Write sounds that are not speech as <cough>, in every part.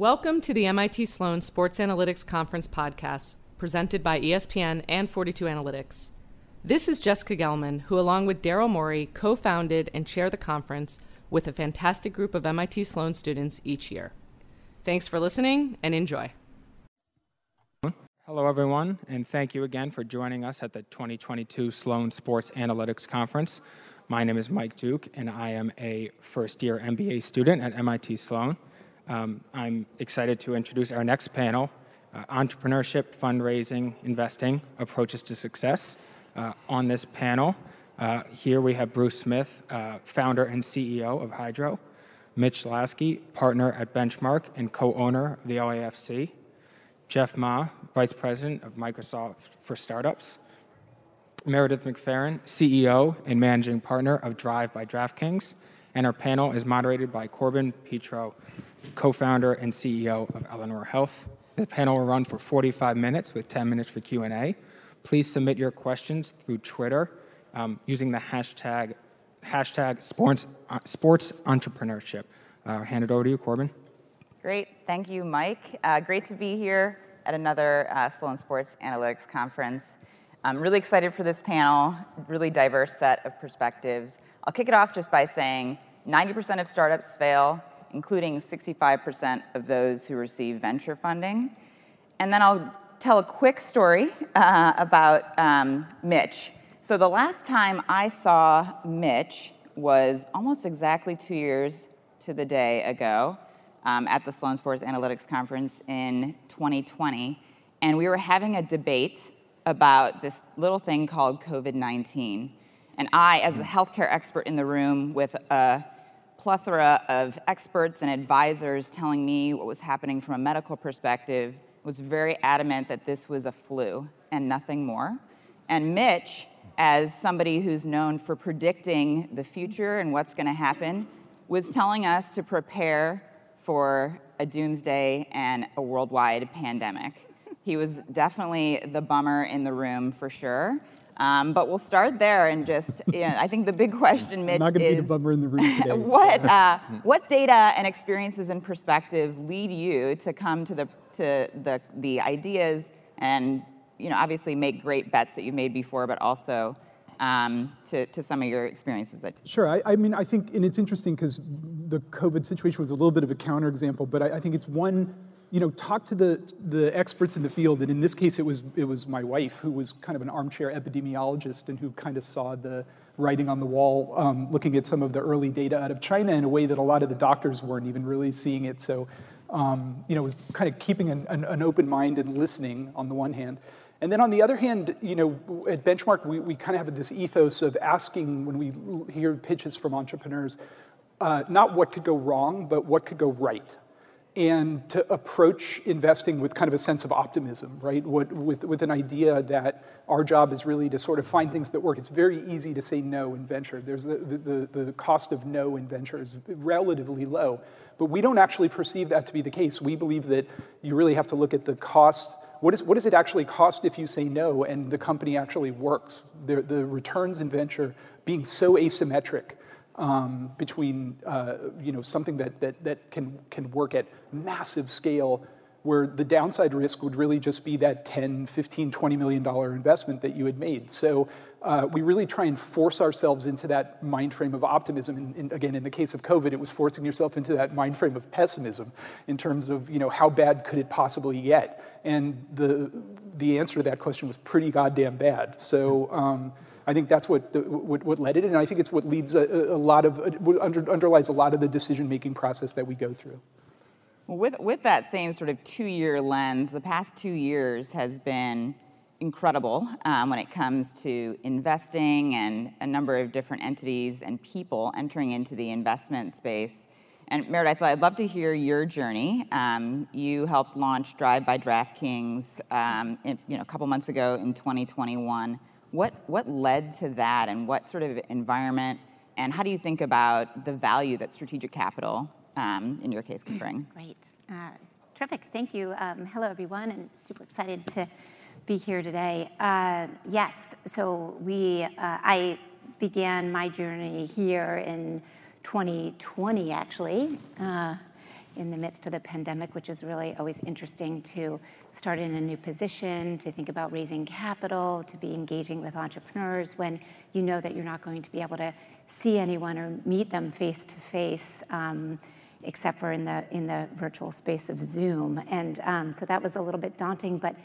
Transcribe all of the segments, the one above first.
Welcome to the MIT Sloan Sports Analytics Conference podcast, presented by ESPN and 42 Analytics. This is Jessica Gelman, who, along with Daryl Morey, co founded and chair the conference with a fantastic group of MIT Sloan students each year. Thanks for listening and enjoy. Hello, everyone, and thank you again for joining us at the 2022 Sloan Sports Analytics Conference. My name is Mike Duke, and I am a first year MBA student at MIT Sloan. Um, I'm excited to introduce our next panel uh, Entrepreneurship, Fundraising, Investing Approaches to Success. Uh, on this panel, uh, here we have Bruce Smith, uh, founder and CEO of Hydrow, Mitch Lasky, partner at Benchmark and co owner of the LAFC, Jeff Ma, vice president of Microsoft for Startups, Meredith McPherson, CEO and managing partner of Drive by DraftKings, and our panel is moderated by Corbin Petro, co-founder and CEO of Eleanor Health. The panel will run for 45 minutes with 10 minutes for Q&A. Please submit your questions through Twitter um, using the hashtag, hashtag sports, uh, sports entrepreneurship. Uh, hand it over to you, Corbin. Great. Thank you, Mike. Uh, great to be here at another uh, Sloan Sports Analytics Conference. I'm really excited for this panel, really diverse set of perspectives. I'll kick it off just by saying 90% of startups fail, including 65% of those who receive venture funding. And then I'll tell a quick story uh, about um, Mitch. So the last time I saw Mitch was almost exactly two years to the day ago um, at the Sloan Sports Analytics Conference in 2020. And we were having a debate about this little thing called COVID 19. And I, as the healthcare expert in the room with a plethora of experts and advisors telling me what was happening from a medical perspective, was very adamant that this was a flu and nothing more. And Mitch, as somebody who's known for predicting the future and what's going to happen, was telling us to prepare for a doomsday and a worldwide pandemic. He was definitely the bummer in the room for sure. Um, but we'll start there and just, <laughs> you know, I think the big question, Mitch, I'm not going to be the bummer in the room today. <laughs> what, uh, <laughs> what data and experiences and perspective lead you to come to the, to the, the ideas and, you know, obviously make great bets that you've made before, but also um, to, to some of your experiences? That- sure. I, I mean, I think, and it's interesting because the COVID situation was a little bit of a counterexample, but I, I think it's one you know, talk to the, the experts in the field, and in this case, it was, it was my wife, who was kind of an armchair epidemiologist and who kind of saw the writing on the wall, um, looking at some of the early data out of China in a way that a lot of the doctors weren't even really seeing it. So, um, you know, was kind of keeping an, an, an, open mind and listening on the one hand. And then on the other hand, you know, at Benchmark, we, we kind of have this ethos of asking when we hear pitches from entrepreneurs, uh, not what could go wrong, but what could go right and to approach investing with kind of a sense of optimism, right? What, with, with an idea that our job is really to sort of find things that work. It's very easy to say no in venture. There's the, the, the cost of no in venture is relatively low, but we don't actually perceive that to be the case. We believe that you really have to look at the cost. What, is, what does it actually cost if you say no and the company actually works? The, the returns in venture being so asymmetric um, between uh, you know, something that, that, that can, can work at massive scale where the downside risk would really just be that 10, 15, 20 million dollar investment that you had made. So uh, we really try and force ourselves into that mind frame of optimism. And, and, again, in the case of COVID, it was forcing yourself into that mind frame of pessimism in terms of, you know, how bad could it possibly get? And the, the answer to that question was pretty goddamn bad. So um, I think that's what, what, what, led it, and I think it's what leads a, a lot of, under, underlies a lot of the decision-making process that we go through. Well, with, with that same sort of two-year lens, the past two years has been incredible um, when it comes to investing and a number of different entities and people entering into the investment space. And Meredith, I'd love to hear your journey. Um, you helped launch Drive by DraftKings um, in, you know, a couple months ago in 2021. What, what led to that and what sort of environment and how do you think about the value that strategic capital, um, in your case, can bring? <clears throat> Great. Uh, terrific. Thank you. Um, hello, everyone, and super excited to be here today. Uh, yes, so we, uh, I began my journey here in 2020, actually, uh, in the midst of the pandemic, which is really always interesting to start in a new position, to think about raising capital, to be engaging with entrepreneurs when you know that you're not going to be able to see anyone or meet them face to face, except for in the in the virtual space of Zoom. And um, so that was a little bit daunting, but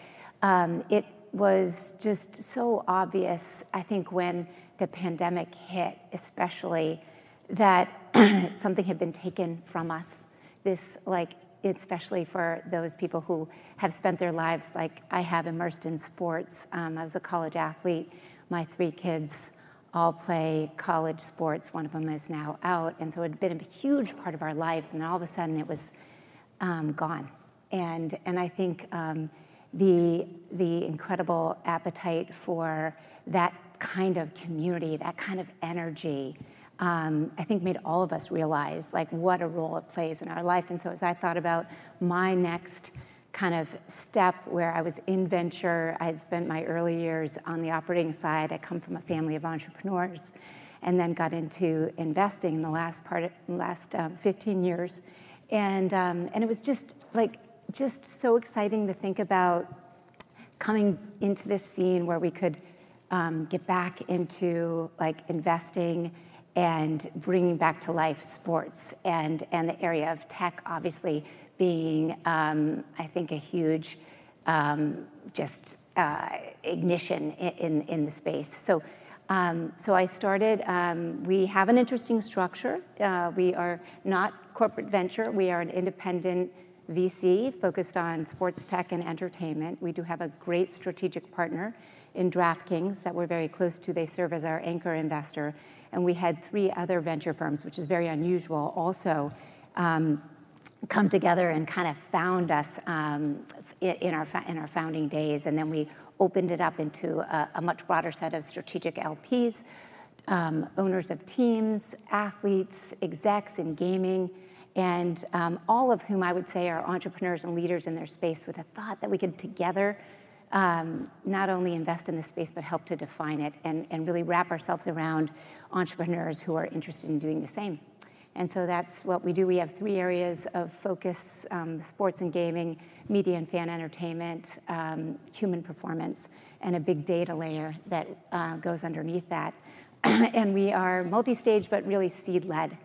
um, it was just so obvious. I think when the pandemic hit, especially that <clears throat> something had been taken from us. This, like, especially for those people who have spent their lives like I have immersed in sports. Um, I was a college athlete. My three kids all play college sports. One of them is now out. And so it had been a huge part of our lives. And then all of a sudden it was um, gone. And, and I think um, the, the incredible appetite for that kind of community, that kind of energy, um, I think made all of us realize like what a role it plays in our life. And so as I thought about my next kind of step where I was in venture, I had spent my early years on the operating side. I come from a family of entrepreneurs, and then got into investing in the last part, of, last um, 15 years, and um, and it was just like just so exciting to think about coming into this scene where we could um, get back into like investing and bringing back to life sports and, and the area of tech obviously being, um, I think, a huge um, just uh, ignition in, in the space. So, um, so I started, we have an interesting structure. Uh, we are not corporate venture, we are an independent VC focused on sports tech and entertainment. We do have a great strategic partner in DraftKings that we're very close to. They serve as our anchor investor and we had three other venture firms, which is very unusual, also um, come together and kind of found us um, in, our, in our founding days. And then we opened it up into a, much broader set of strategic LPs, um, owners of teams, athletes, execs in gaming, and all of whom I would say are entrepreneurs and leaders in their space with a thought that we could together um, not only invest in the space, but help to define it and, and really wrap ourselves around entrepreneurs who are interested in doing the same. And so that's what we do. We have three areas of focus um, sports and gaming, media and fan entertainment, um, human performance, and a big data layer that uh, goes underneath that. <clears throat> and we are multi stage, but really seed led.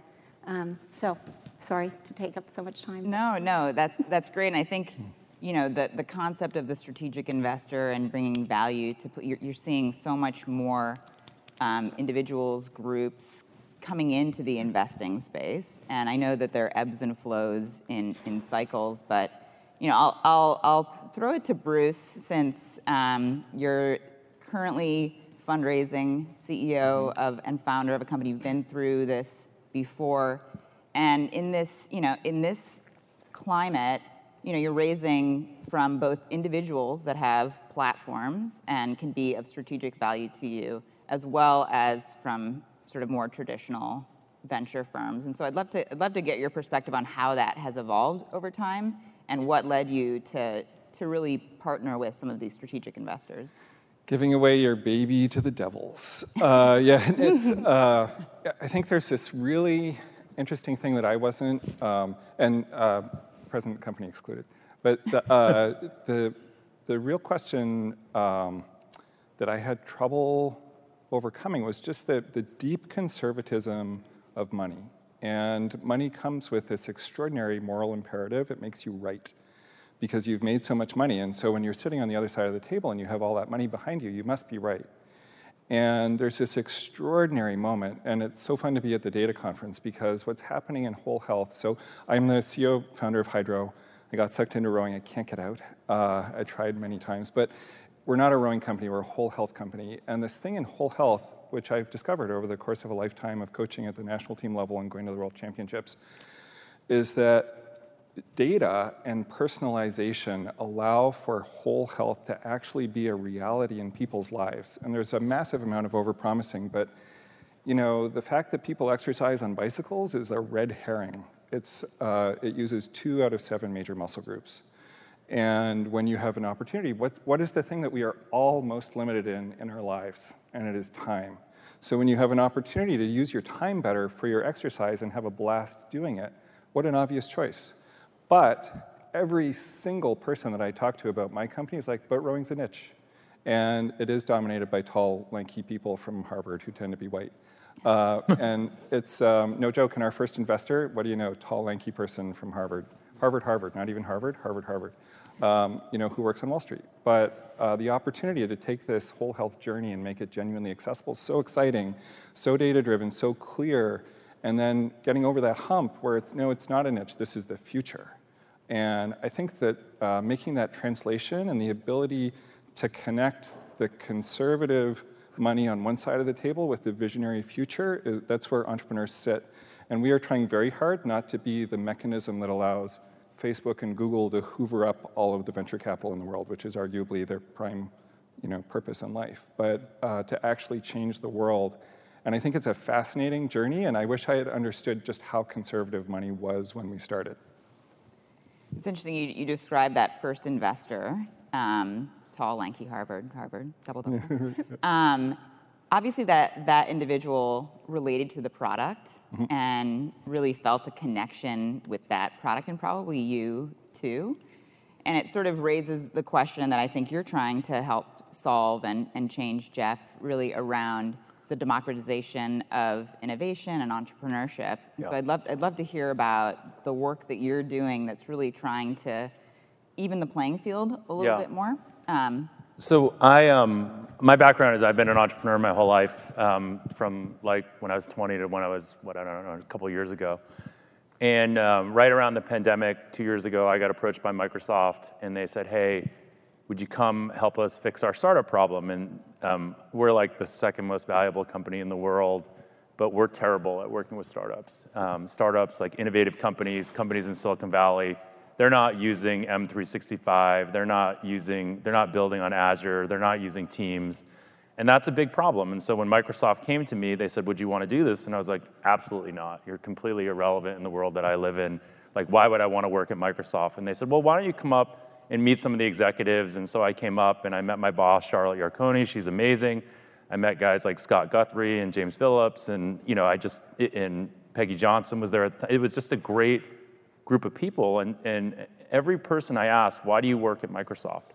Um, so, sorry to take up so much time. No, no, that's, that's great. And I think you know, the, the concept of the strategic investor and bringing value to, you're, you're seeing so much more um, individuals, groups coming into the investing space. And I know that there are ebbs and flows in, in cycles, but, you know, I'll, I'll, I'll throw it to Bruce since um, you're currently fundraising CEO of and founder of a company. You've been through this before. And in this, you know, in this climate, you know, you're raising from both individuals that have platforms and can be of strategic value to you, as well as from sort of more traditional venture firms. And so I'd love to, I'd love to get your perspective on how that has evolved over time and what led you to, to really partner with some of these strategic investors. Giving away your baby to the devils. Uh, <laughs> yeah, it's, uh, I think there's this really interesting thing that I wasn't, um, and uh, present company excluded. But the, uh, <laughs> the, the real question um, that I had trouble overcoming was just the, the deep conservatism of money. And money comes with this extraordinary moral imperative. It makes you right because you've made so much money. And so when you're sitting on the other side of the table and you have all that money behind you, you must be right. And there's this extraordinary moment, and it's so fun to be at the data conference because what's happening in whole health. So, I'm the CEO, founder of Hydrow. I got sucked into rowing, I can't get out. Uh, I tried many times, but we're not a rowing company, we're a whole health company. And this thing in whole health, which I've discovered over the course of a lifetime of coaching at the national team level and going to the world championships, is that data and personalization allow for whole health to actually be a reality in people's lives. And there's a massive amount of overpromising, but you know, the fact that people exercise on bicycles is a red herring. It's, uh, it uses two out of seven major muscle groups. And when you have an opportunity, what, what is the thing that we are all most limited in in our lives? And it is time. So when you have an opportunity to use your time better for your exercise and have a blast doing it, what an obvious choice. But every single person that I talk to about my company is like, but rowing's a niche. And it is dominated by tall, lanky people from Harvard who tend to be white. Uh, <laughs> and it's um, no joke, in our first investor, what do you know, tall, lanky person from Harvard. Harvard, Harvard, not even Harvard, Harvard, Harvard, um, you know, who works on Wall Street. But uh, the opportunity to take this whole health journey and make it genuinely accessible, so exciting, so data-driven, so clear, and then getting over that hump where it's, no, it's not a niche, this is the future. And I think that uh, making that translation and the ability to connect the conservative money on one side of the table with the visionary future, is, that's where entrepreneurs sit. And we are trying very hard not to be the mechanism that allows Facebook and Google to hoover up all of the venture capital in the world, which is arguably their prime you know, purpose in life, but uh, to actually change the world. And I think it's a fascinating journey, and I wish I had understood just how conservative money was when we started. It's interesting you, you described that first investor, um, tall, lanky Harvard, Harvard, double double. <laughs> um, obviously, that, that individual related to the product mm-hmm. and really felt a connection with that product, and probably you too. And it sort of raises the question that I think you're trying to help solve and, and change, Jeff, really around the democratization of innovation and entrepreneurship. Yeah. So I'd love, I'd love to hear about the work that you're doing that's really trying to even the playing field a little yeah. bit more. Um, so I, um, my background is I've been an entrepreneur my whole life, um, from like when I was 20 to when I was what I don't know a couple years ago. And um, right around the pandemic, two years ago, I got approached by Microsoft, and they said, "Hey, would you come help us fix our startup problem?" And um, we're like the second most valuable company in the world, but we're terrible at working with startups. Um, startups like innovative companies, companies in Silicon Valley they're not using M365, they're not using, they're not building on Azure, they're not using Teams. And that's a big problem. And so when Microsoft came to me, they said, Would you want to do this? And I was like, Absolutely not. You're completely irrelevant in the world that I live in. Like, why would I want to work at Microsoft? And they said, Well, why don't you come up and meet some of the executives? And so I came up and I met my boss, Charlotte Yarkoni. She's amazing. I met guys like Scott Guthrie and James Phillips, and you know, I just and Peggy Johnson was there at the time. It was just a great group of people, and, and every person I asked, why do you work at Microsoft?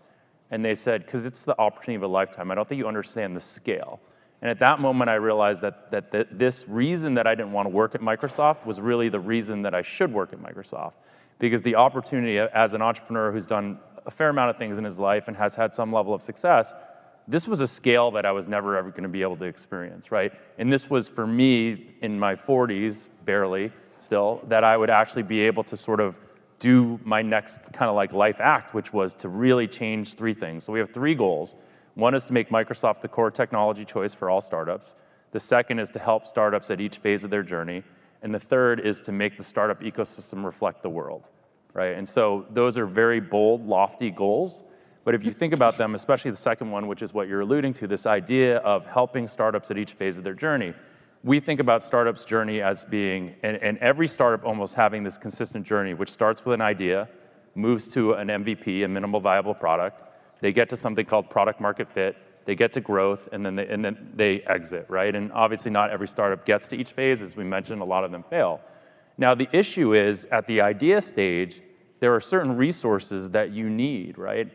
And they said, because it's the opportunity of a lifetime. I don't think you understand the scale. And at that moment, I realized that, that, that this reason that I didn't want to work at Microsoft was really the reason that I should work at Microsoft. Because the opportunity as an entrepreneur who's done a fair amount of things in his life and has had some level of success, this was a scale that I was never ever going to be able to experience, right? And this was for me in my 40s, barely, still that I would actually be able to sort of do my next kind of like life act, which was to really change three things. So we have three goals. One is to make Microsoft the core technology choice for all startups. The second is to help startups at each phase of their journey. And the third is to make the startup ecosystem reflect the world, right? And so those are very bold, lofty goals. But if you think about them, especially the second one, which is what you're alluding to, this idea of helping startups at each phase of their journey, we think about startups' journey as being, and, and, every startup almost having this consistent journey, which starts with an idea, moves to an MVP, a minimal viable product. They get to something called product market fit. They get to growth, and then they, and then they exit, right? And obviously, not every startup gets to each phase. As we mentioned, a lot of them fail. Now, the issue is at the idea stage, there are certain resources that you need, right?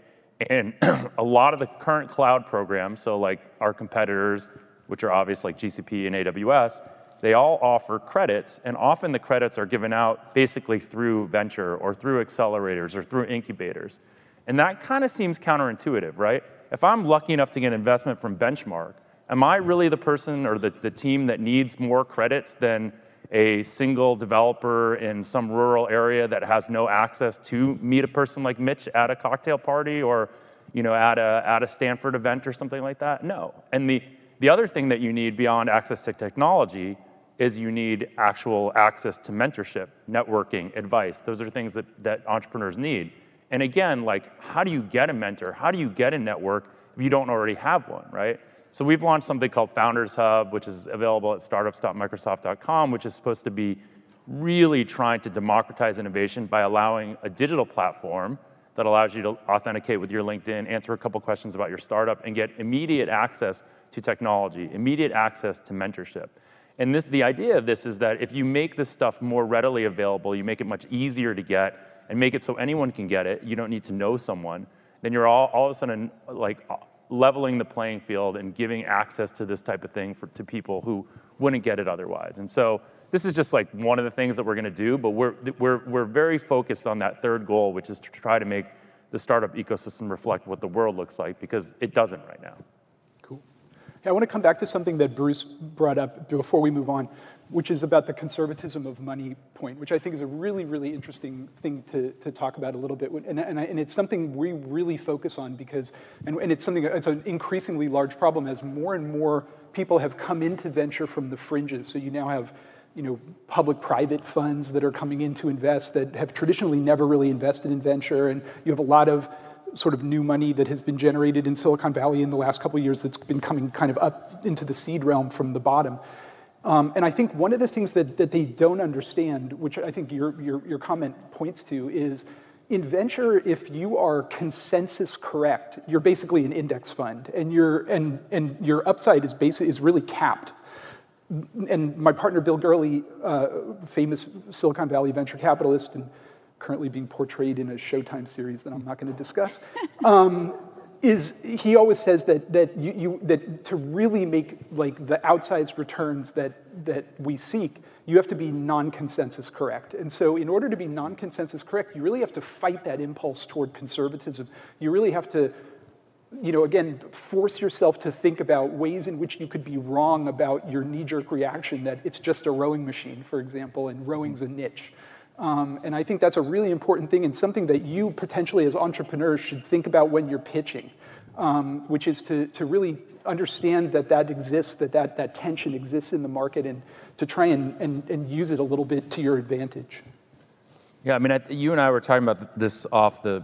And <clears throat> a lot of the current cloud programs, so like our competitors, which are obvious like GCP and AWS, they all offer credits, and often the credits are given out basically through venture or through accelerators or through incubators. And that kind of seems counterintuitive, right? If I'm lucky enough to get investment from Benchmark, am I really the person or the, the team that needs more credits than a single developer in some rural area that has no access to meet a person like Mitch at a cocktail party or you know, at, a, at a Stanford event or something like that? No. And the, the other thing that you need beyond access to technology is you need actual access to mentorship, networking, advice. Those are things that, that entrepreneurs need. And again, like, how do you get a mentor? How do you get a network if you don't already have one, right? So we've launched something called Founders Hub, which is available at startups.microsoft.com, which is supposed to be really trying to democratize innovation by allowing a digital platform that allows you to authenticate with your LinkedIn, answer a couple questions about your startup, and get immediate access to technology, immediate access to mentorship. And this, the idea of this is that if you make this stuff more readily available, you make it much easier to get, and make it so anyone can get it. You don't need to know someone. Then you're all, all of a sudden like uh, leveling the playing field and giving access to this type of thing for, to people who wouldn't get it otherwise. And so this is just like one of the things that we're going to do, but we're, we're, we're very focused on that third goal, which is to try to make the startup ecosystem reflect what the world looks like because it doesn't right now. Cool. Hey, I want to come back to something that Bruce brought up before we move on, which is about the conservatism of money point, which I think is a really, really interesting thing to, to talk about a little bit. And, and, and it's something we really focus on because, and, and it's something, it's an increasingly large problem as more and more people have come into venture from the fringes. So you now have you know, public-private funds that are coming in to invest that have traditionally never really invested in venture, and you have a lot of sort of new money that has been generated in Silicon Valley in the last couple of years that's been coming kind of up into the seed realm from the bottom. Um, and I think one of the things that, that they don't understand, which I think your, your, your comment points to, is in venture, if you are consensus correct, you're basically an index fund, and your and and your upside is basically is really capped. And my partner Bill Gurley, uh, famous Silicon Valley venture capitalist, and currently being portrayed in a Showtime series that I'm not going to discuss, um, is he always says that that you, you, that to really make like the outsized returns that that we seek, you have to be non-consensus correct. And so, in order to be non-consensus correct, you really have to fight that impulse toward conservatism. You really have to you know, again, force yourself to think about ways in which you could be wrong about your knee-jerk reaction that it's just a rowing machine, for example, and rowing's a niche. Um, and I think that's a really important thing and something that you potentially as entrepreneurs should think about when you're pitching, um, which is to, to really understand that that exists, that, that that tension exists in the market and to try and, and, and use it a little bit to your advantage. Yeah, I mean, I, you and I were talking about this off the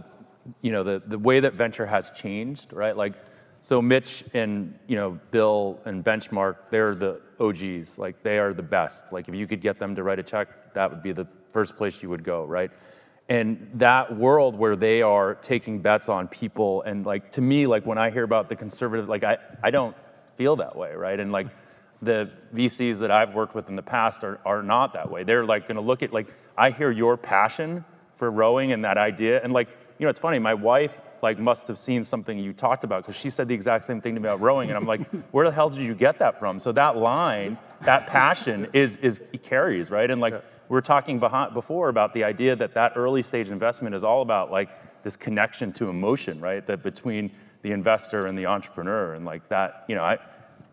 you know, the, the way that venture has changed, right? Like, so Mitch and, you know, Bill and Benchmark, they're the OGs. Like, they are the best. Like, if you could get them to write a check, that would be the first place you would go, right? And that world where they are taking bets on people, and like, to me, like, when I hear about the conservative, like, I, I don't feel that way, right? And like, the VCs that I've worked with in the past are, are not that way. They're like gonna look at, like, I hear your passion for rowing and that idea, and like, you know, it's funny. My wife like must have seen something you talked about because she said the exact same thing to me about rowing, and I'm like, <laughs> where the hell did you get that from? So that line, that passion, is is carries right, and like yeah. we were talking behind, before about the idea that that early stage investment is all about like this connection to emotion, right? That between the investor and the entrepreneur, and like that, you know, I.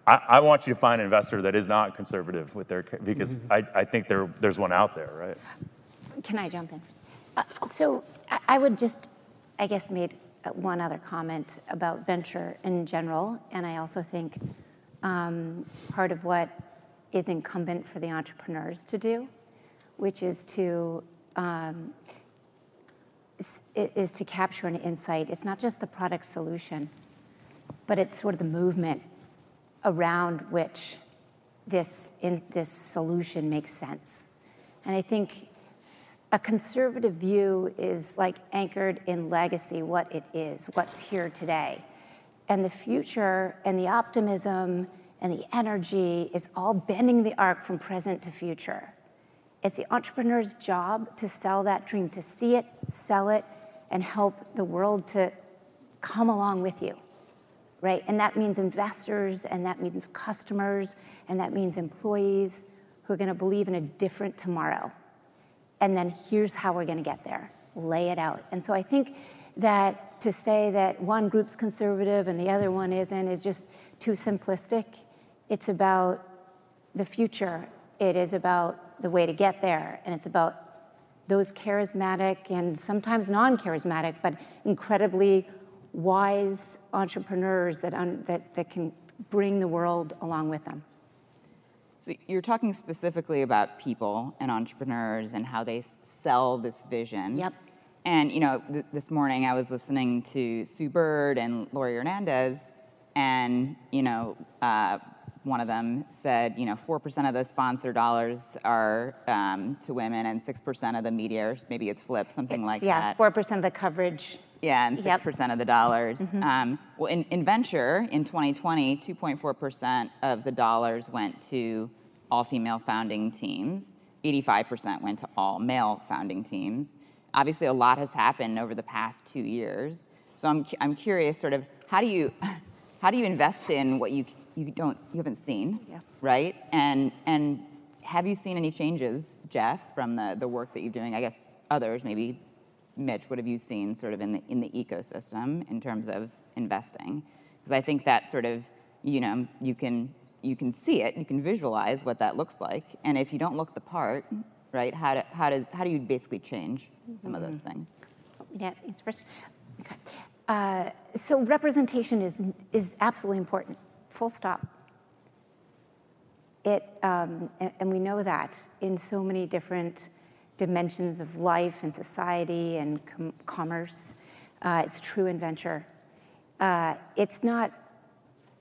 I, I want you to find an investor that is not conservative with their because mm-hmm. I, I think there, there's one out there, right? Can I jump in? Uh, so I would just I guess, made uh, one other comment about venture in general, and I also think um, part of what is incumbent for the entrepreneurs to do, which is to um, is, is to capture an insight. It's not just the product solution, but it's sort of the movement around which this in, this solution makes sense. And I think a conservative view is like anchored in legacy, what it is, what's here today. And the future and the optimism and the energy is all bending the arc from present to future. It's the entrepreneur's job to sell that dream, to see it, sell it, and help the world to come along with you, right? And that means investors, and that means customers, and that means employees who are gonna believe in a different tomorrow and then here's how we're going to get there. Lay it out. And so I think that to say that one group's conservative and the other one isn't is just too simplistic. It's about the future, it is about the way to get there, and it's about those charismatic and sometimes non charismatic, but incredibly wise entrepreneurs that, un- that, that can bring the world along with them. So you're talking specifically about people and entrepreneurs and how they sell this vision. Yep. And you know, th- this morning I was listening to Sue Bird and Laurie Hernandez, and you know, uh, one of them said, you know, four percent of the sponsor dollars are um, to women, and six percent of the media, maybe it's flipped, something it's, like yeah, that. Yeah, four percent of the coverage yeah, and 6% yep. of the dollars. Mm-hmm. Um, well, in, in venture, in 2020, 2.4% of the dollars went to all female founding teams, 85% went to all male founding teams. obviously, a lot has happened over the past two years. So I'm, I'm curious, sort of, how do you <laughs> how do you invest in what you you don't you haven't seen, Yeah. right? And and have you seen any changes, Jeff, from the the work that you're doing? I guess others, maybe Mitch, what have you seen sort of in the in the ecosystem in terms of investing? Because I think that sort of you know you can you can see it, you can visualize what that looks like, and if you don't look the part, right? How do, how does how do you basically change some of those things? Yeah, it's first. Okay. Uh, so representation is is absolutely important. Full stop. It um, and, and we know that in so many different dimensions of life and society and com- commerce. Uh, it's true in venture. Uh, it's not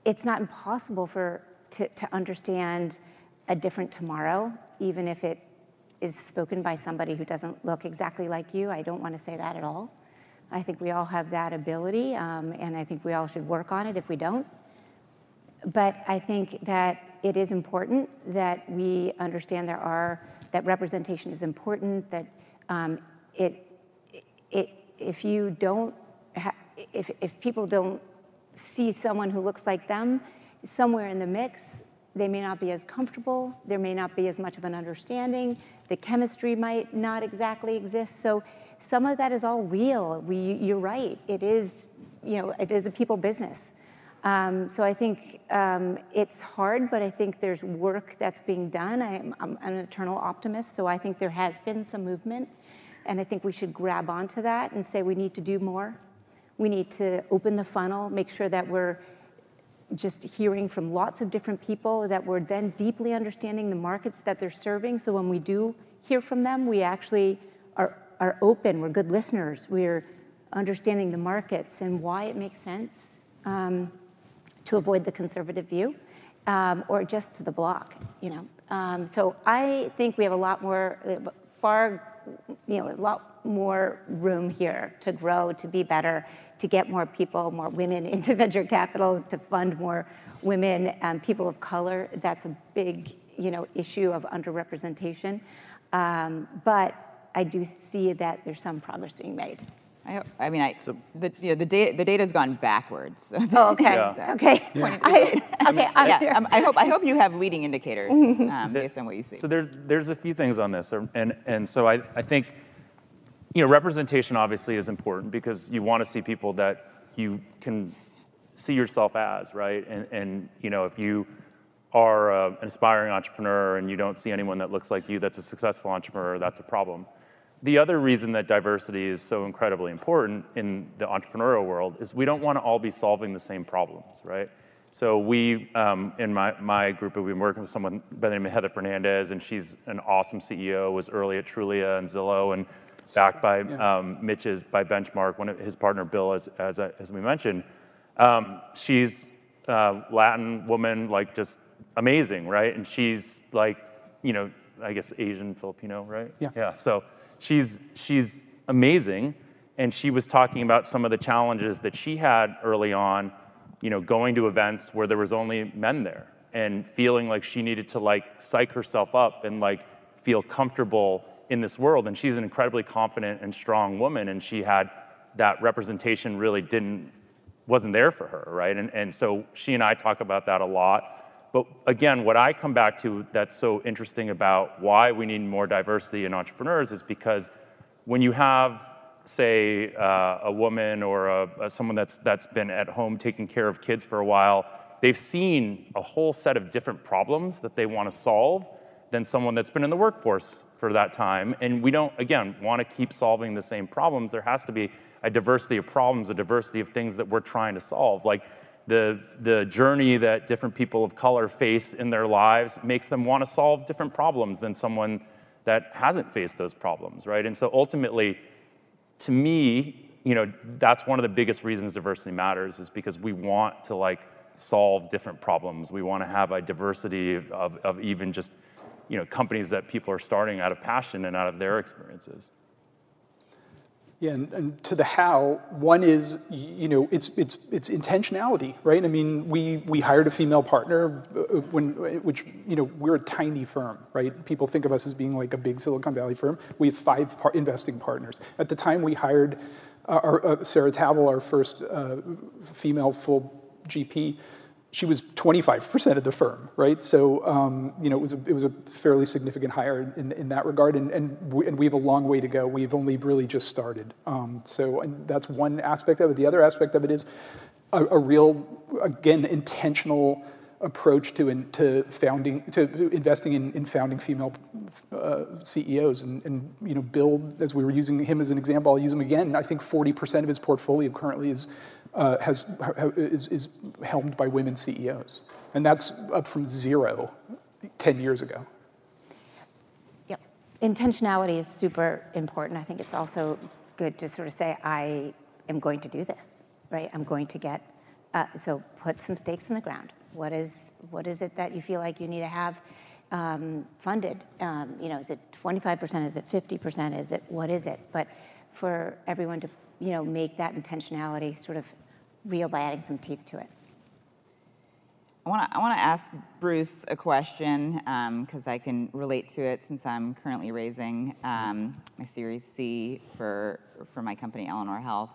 it's not impossible for to, to understand a different tomorrow, even if it is spoken by somebody who doesn't look exactly like you. I don't want to say that at all. I think we all have that ability, um, and I think we all should work on it if we don't. But I think that it is important that we understand there are that representation is important. That um, it, it if you don't ha- if if people don't see someone who looks like them somewhere in the mix, they may not be as comfortable. There may not be as much of an understanding. The chemistry might not exactly exist. So some of that is all real. We, you're right. It is, you know, it is a people business. Um, so I think um, it's hard, but I think there's work that's being done. I'm, I'm an eternal optimist, so I think there has been some movement, and I think we should grab onto that and say we need to do more. We need to open the funnel, make sure that we're just hearing from lots of different people, that we're then deeply understanding the markets that they're serving. So when we do hear from them, we actually are, are open, we're good listeners, we're understanding the markets and why it makes sense um, to avoid the conservative view um, or just to the block, you know. Um, so I think we have a lot more, uh, far, you know, a lot more room here to grow, to be better, to get more people, more women <laughs> into venture capital, to fund more women, um, people of color. That's a big, you know, issue of underrepresentation. Um, but I do see that there's some progress being made. I, I mean, I, the, you know, the data, the data's gone backwards. So <laughs> Oh, okay. Yeah. Okay. I, okay. I'm yeah, here. um, I hope, I hope you have leading indicators <laughs> um, based on what you see. So there, there's a few things on this, and and so I, I think, you know, representation obviously is important because you want to see people that you can see yourself as, right? And and you know, if you are uh, an aspiring entrepreneur and you don't see anyone that looks like you that's a successful entrepreneur, that's a problem. The other reason that diversity is so incredibly important in the entrepreneurial world is we don't want to all be solving the same problems, right? So we, um, in my, my group, we've been working with someone by the name of Heather Fernandez, and she's an awesome CEO, was early at Trulia and Zillow, and backed by um, Mitch's, by Benchmark, one of his partner Bill, as, as, as we mentioned. Um, she's uh, Latin woman, like just amazing, right? And she's like, you know, I guess Asian, Filipino, right? Yeah. Yeah. So she's she's amazing, and she was talking about some of the challenges that she had early on, you know, going to events where there was only men there, and feeling like she needed to like psych herself up and like feel comfortable in this world. And she's an incredibly confident and strong woman, and she had that representation really didn't wasn't there for her, right? And, and so she and I talk about that a lot. But again, what I come back to that's so interesting about why we need more diversity in entrepreneurs is because when you have, say, uh, a woman or a, a- someone that's, that's been at home taking care of kids for a while, they've seen a whole set of different problems that they want to solve than someone that's been in the workforce for that time. And we don't, again, want to keep solving the same problems. There has to be a diversity of problems, a diversity of things that we're trying to solve. Like the, the journey that different people of color face in their lives makes them want to solve different problems than someone that hasn't faced those problems, right? And so ultimately, to me, you know, that's one of the biggest reasons diversity matters is because we want to like solve different problems. We want to have a diversity of, of even just, you know, companies that people are starting out of passion and out of their experiences. Yeah, and, and, to the how, one is, you know, it's, it's, it's intentionality, right? I mean, we, we hired a female partner uh, when, which, you know, we're a tiny firm, right? People think of us as being like a big Silicon Valley firm. We have five par- investing partners. At the time we hired uh, our, uh, Sarah Tavel, our first uh, female full GP, she was 25% of the firm, right? So, um, you know, it was, a, it was a fairly significant hire in, in that regard, and, and, we, and we have a long way to go. We've only really just started. Um, so that's one aspect of it. The other aspect of it is a, a real, again, intentional approach to, in, to founding, to investing in, in founding female uh, CEOs and, and, you know, build, as we were using him as an example, I'll use him again. I think 40% of his portfolio currently is uh, has, is, is helmed by women CEOs. And that's up from zero 10 years ago. Yep. Intentionality is super important. I think it's also good to sort of say, I am going to do this, right? I'm going to get, uh, so put some stakes in the ground. What is, what is it that you feel like you need to have um, funded? Um, you know, is it 25%? Is it 50%? Is it, what is it? But for everyone to, you know, make that intentionality sort of real by adding some teeth to it. I want to I want to ask Bruce a question because um, I can relate to it since I'm currently raising um, my Series C for for my company Eleanor Health.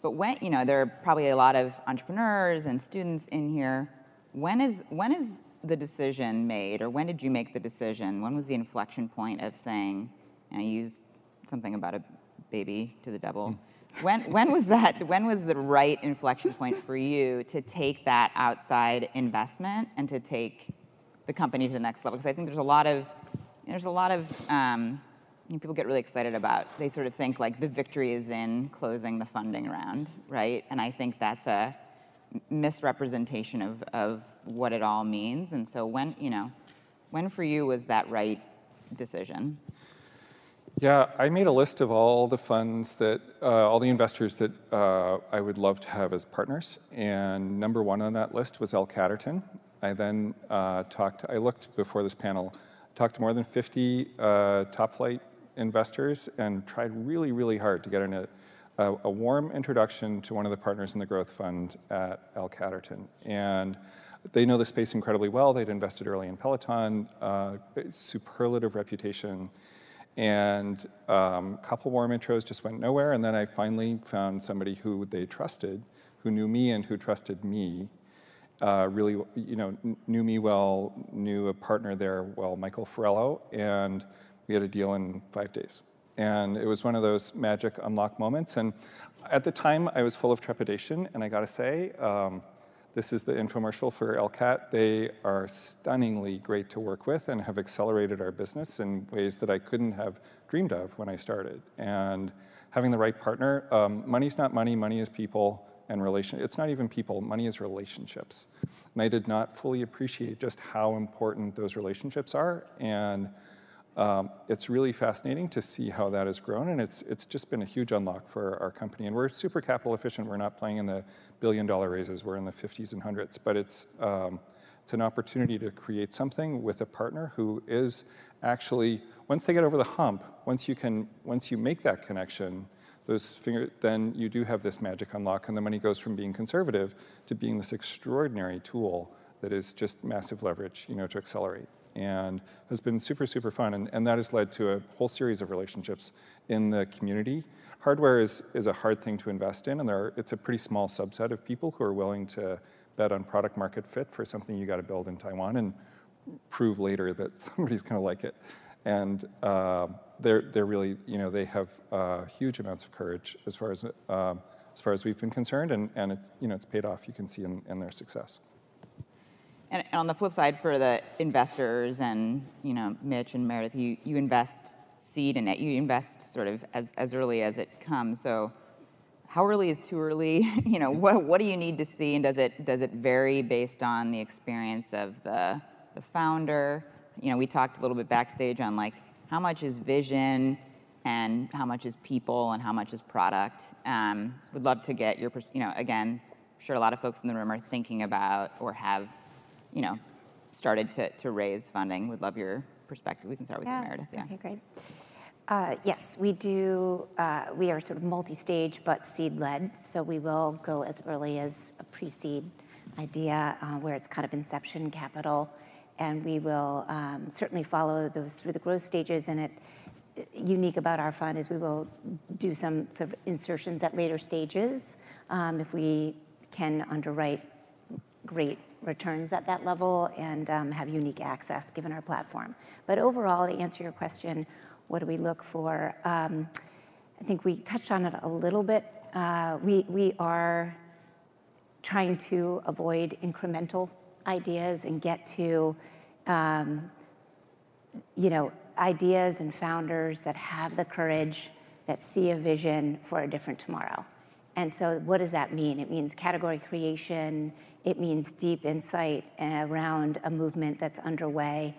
But when you know there are probably a lot of entrepreneurs and students in here. When is when is the decision made, or when did you make the decision? When was the inflection point of saying, and I use something about a baby to the devil. When, when was that, when was the right inflection point for you to take that outside investment and to take the company to the next level? Because I think there's a lot of, there's a lot of, um, you know, people get really excited about, they sort of think like the victory is in closing the funding round, right? And I think that's a misrepresentation of, of what it all means. And so when, you know, when for you was that right decision? Yeah, I made a list of all the funds that, uh, all the investors that uh, I would love to have as partners. And number one on that list was L Catterton. I then uh, talked, I looked before this panel, talked to more than 50 uh, top flight investors and tried really, really hard to get in a, a, a, warm introduction to one of the partners in the growth fund at L Catterton. And they know the space incredibly well. They'd invested early in Peloton, uh, superlative reputation and a um, couple warm intros just went nowhere. And then I finally found somebody who they trusted, who knew me and who trusted me. Uh, really, you know, knew me well, knew a partner there well, Michael Farello, and we had a deal in five days. And it was one of those magic unlock moments. And at the time, I was full of trepidation, and I got to say, um, this is the infomercial for LCAT. They are stunningly great to work with and have accelerated our business in ways that I couldn't have dreamed of when I started. And having the right partner, um, money's not money, money is people and relation. It's not even people, money is relationships. And I did not fully appreciate just how important those relationships are. And um, it's really fascinating to see how that has grown, and it's, it's just been a huge unlock for our company. And we're super capital efficient. We're not playing in the billion dollar raises, we're in the 50s and 100s. But it's, um, it's an opportunity to create something with a partner who is actually, once they get over the hump, once you, can, once you make that connection, those finger, then you do have this magic unlock, and the money goes from being conservative to being this extraordinary tool that is just massive leverage you know, to accelerate and has been super, super fun. And, and that has led to a whole series of relationships in the community. Hardware is, is a hard thing to invest in, and there are, it's a pretty small subset of people who are willing to bet on product market fit for something you got to build in Taiwan and prove later that <laughs> somebody's going to like it. And uh, they're, they're really, you know, they have uh, huge amounts of courage as far as, uh, as far as we've been concerned, and, and it's, you know, it's paid off, you can see in, in their success. And, on the flip side, for the investors and you know Mitch and Meredith, you, you invest seed in it. You invest sort of as, as early as it comes. So how early is too early? <laughs> you know, what, what do you need to see, and does it does it vary based on the experience of the the founder? You know, we talked a little bit backstage on like how much is vision and how much is people and how much is product. Um, would love to get your, you know, again, I'm sure a lot of folks in the room are thinking about or have you know, started to, to raise funding. Would love your perspective. We can start with yeah. you, Meredith. Yeah. Okay, great. Uh, yes, we do. Uh, we are sort of multi-stage, but seed-led. So we will go as early as a pre-seed idea uh, where it's kind of inception capital. And we will um, certainly follow those through the growth stages. And it unique about our fund is we will do some sort of insertions at later stages um, if we can underwrite great returns at that level and um, have unique access given our platform. But overall, to answer your question, what do we look for? Um, I think we touched on it a little bit. Uh, we are trying to avoid incremental ideas and get to um, you know, ideas and founders that have the courage, that see a vision for a different tomorrow. And so what does that mean? It means category creation. It means deep insight eh, around a movement that's underway.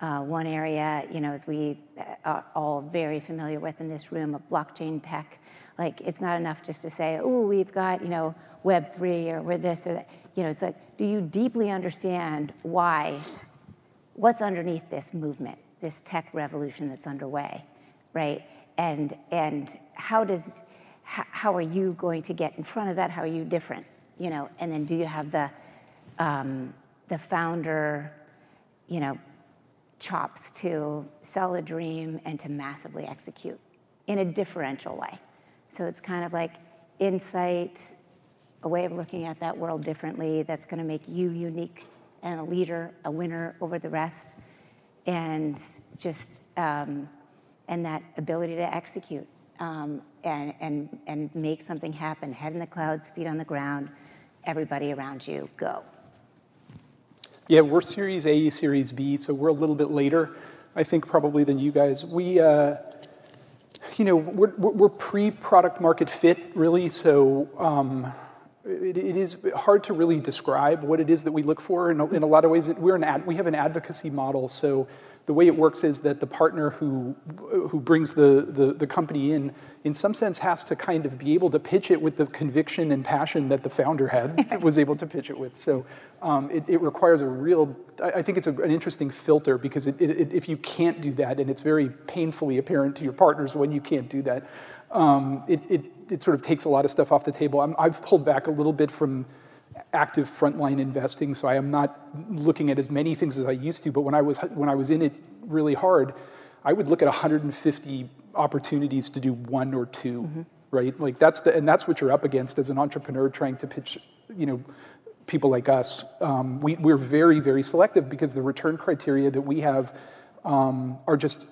Uh, one area, you know, as we eh, are all very familiar with in this room, of blockchain tech. Like, It's not enough just to say, oh, we've got you know, Web3 or we're this or that. You know, It's like, do you deeply understand why, what's underneath this movement, this tech revolution that's underway? Right? And and how are you going to get in front of that? How are you different? You know, and then do you have the the founder you know, chops to sell a dream and to massively execute in a differential way? So it's kind of like insight, a way of looking at that world differently that's going to make you unique and a leader, a winner over the rest, and just um, and that ability to execute and and, and make something happen, head in the clouds, feet on the ground, everybody around you, go. Yeah, we're Series A, Series B, so we're a little bit later, I think, probably than you guys. Uh, we're we're pre-product market fit, really. So um, it is hard to really describe what it is that we look for. In a lot of ways, we're an we have an advocacy model. So the way it works is that the partner who who brings the the company in, in some sense, has to kind of be able to pitch it with the conviction and passion that the founder had, <laughs> was able to pitch it with. So um, it requires a real, I think it's an interesting filter because if you can't do that, and it's very painfully apparent to your partners when you can't do that, um, it sort of takes a lot of stuff off the table. I've pulled back a little bit from active frontline investing, so I am not looking at as many things as I used to. But when I was when I was in it really hard, I would look at 150 opportunities to do one or two. Mm-hmm. right? Like that's the And that's what you're up against as an entrepreneur trying to pitch you know, people like us. Um, we're very, very selective because the return criteria that we have um, are just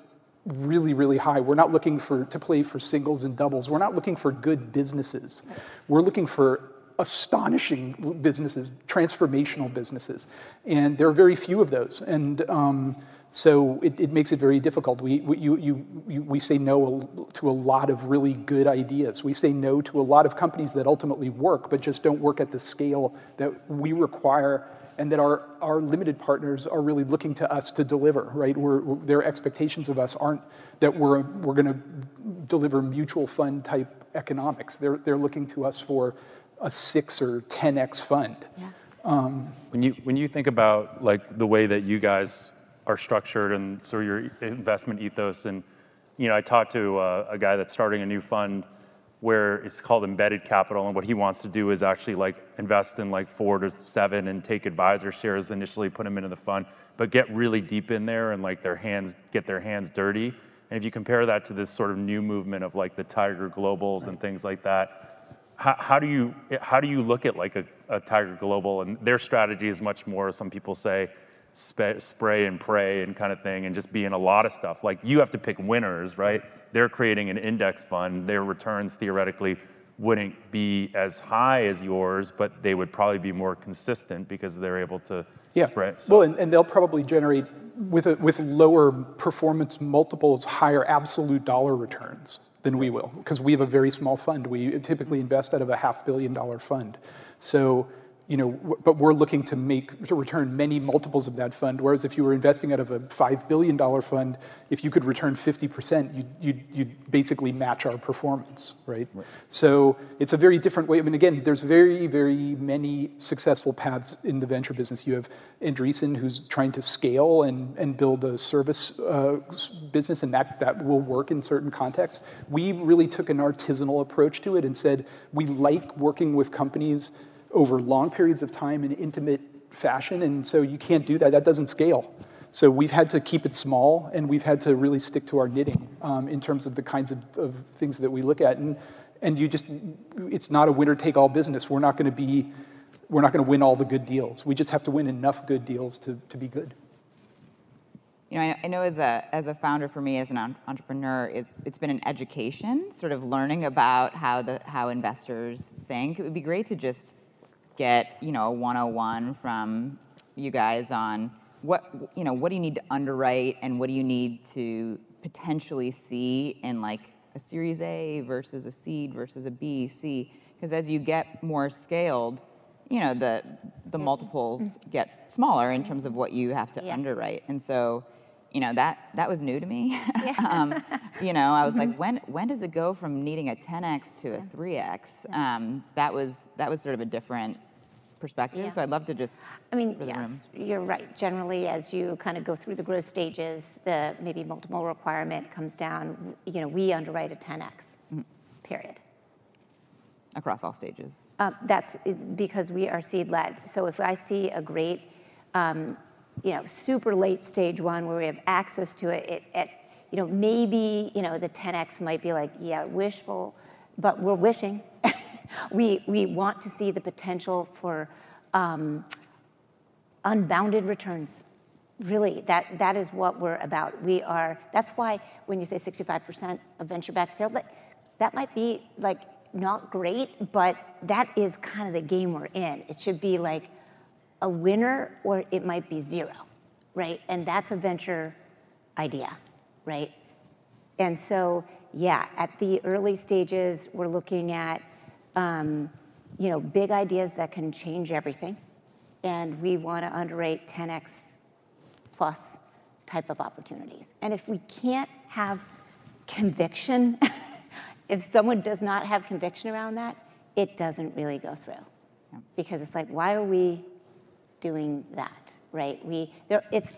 really, really high. We're not looking for to play for singles and doubles. We're not looking for good businesses. We're looking for astonishing businesses, transformational businesses. And there are very few of those. And um, so it makes it very difficult. We say no to a lot of really good ideas. We say no to a lot of companies that ultimately work, but just don't work at the scale that we require and that our our limited partners are really looking to us to deliver. Right? Their expectations of us aren't that we're we're going to deliver mutual fund type economics. They're, They're looking to us for a six or 10x fund. Um, when you when you think about like the way that you guys are structured and sort of your investment ethos, and you know, I talked to uh, a guy that's starting a new fund where it's called Embedded Capital, and what he wants to do is actually like invest in like four to seven and take advisor shares initially, put them into the fund, but get really deep in there and like their hands get their hands dirty. And if you compare that to this sort of new movement of like the Tiger Globals and things like that, how do you how do you look at like a Tiger Global? And their strategy is much more, some people say, spray and pray and kind of thing and just be in a lot of stuff. Like you have to pick winners. Right? They're creating an index fund. Their returns theoretically wouldn't be as high as yours, but they would probably be more consistent because they're able to spread. Yeah. Well, and they'll probably generate with with lower performance multiples, higher absolute dollar returns than we will because we have a very small fund. We typically invest out of a half billion dollar fund. So you know, but we're looking to make to return many multiples of that fund. Whereas if you were investing out of a five billion dollar fund, if you could return 50 percent, you'd, you'd, you'd basically match our performance, right? So it's a very different way. I mean, again, there's very very many successful paths in the venture business. You have Andreessen, who's trying to scale and, and build a service uh, business, and that that will work in certain contexts. We really took an artisanal approach to it and said we like working with companies over long periods of time in intimate fashion, and so you can't do that. That doesn't scale. So we've had to keep it small, and we've had to really stick to our knitting um, in terms of the kinds of, of things that we look at. And and you just, it's not a winner-take-all business. We're not going to be, we're not going to win all the good deals. We just have to win enough good deals to, to be good. You know, I, I know as a as a founder for me as an entrepreneur, it's it's been an education, sort of learning about how the how investors think. It would be great to just get you know a 101 from you guys on what you know what do you need to underwrite and what do you need to potentially see in like a Series A versus a seed versus a B, C, because as you get more scaled, you know the the multiples mm. get smaller in terms of what you have to Yeah. underwrite, and so you know that that was new to me. <laughs> um, you know, I was like, when when does it go from needing a 10x to a 3x? Um, that was that was sort of a different perspective. Yeah. So I'd love to just I mean, the room. yes, you're right. Generally, as you kind of go through the growth stages, the maybe multiple requirement comes down. You know, we underwrite a 10x, Mm-hmm. period. across all stages. Um, that's because we are seed led. So if I see a great, um, you know, super late stage one where we have access to it, it, it, you know, maybe you know the 10x might be like, yeah, wishful, but we're wishing. <laughs> we we want to see the potential for um, unbounded returns. Really, that, that is what we're about. We are, that's why when you say 65% of venture backed failed, like, that might be like not great, but that is kind of the game we're in. It should be like a winner or it might be zero, right? And that's a venture idea, right? And so, yeah, at the early stages, we're looking at, um, you know, big ideas that can change everything. And we want to underrate 10x plus type of opportunities. And if we can't have conviction, <laughs> if someone does not have conviction around that, it doesn't really go through. Because it's like, why are we doing that, right? We, there, it's,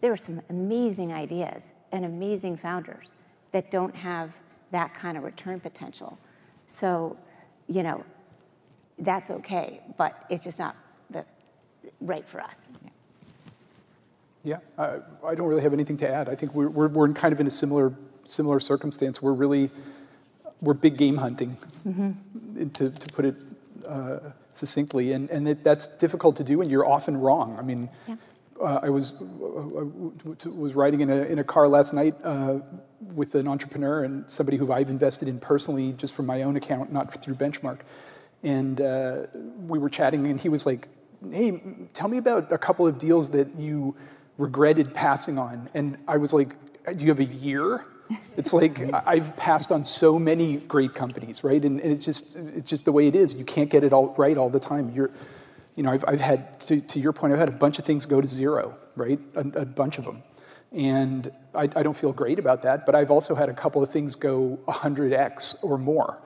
there are some amazing ideas and amazing founders that don't have that kind of return potential. So, you know, that's okay, but it's just not the, right for us. Yeah, I, I don't really have anything to add. I think we're, we're, we're in kind of in a similar, similar circumstance. We're really, we're big game hunting, mm-hmm. to, to put it uh, succinctly. And, and it, that's difficult to do, and you're often wrong. I mean, Yeah. uh, I was, uh, was riding in a, in a car last night uh, with an entrepreneur and somebody who I've invested in personally just from my own account, not through Benchmark. And uh, we were chatting, and he was like, hey, tell me about a couple of deals that you regretted passing on. And I was like, do you have a year? It's like I've passed on so many great companies, right? And, and it's just it's just the way it is. You can't get it all right all the time. You're, you know, I've, I've had to, to your point, I've had a bunch of things go to zero, right? A, a bunch of them, and I, I don't feel great about that. But I've also had a couple of things go 100x or more,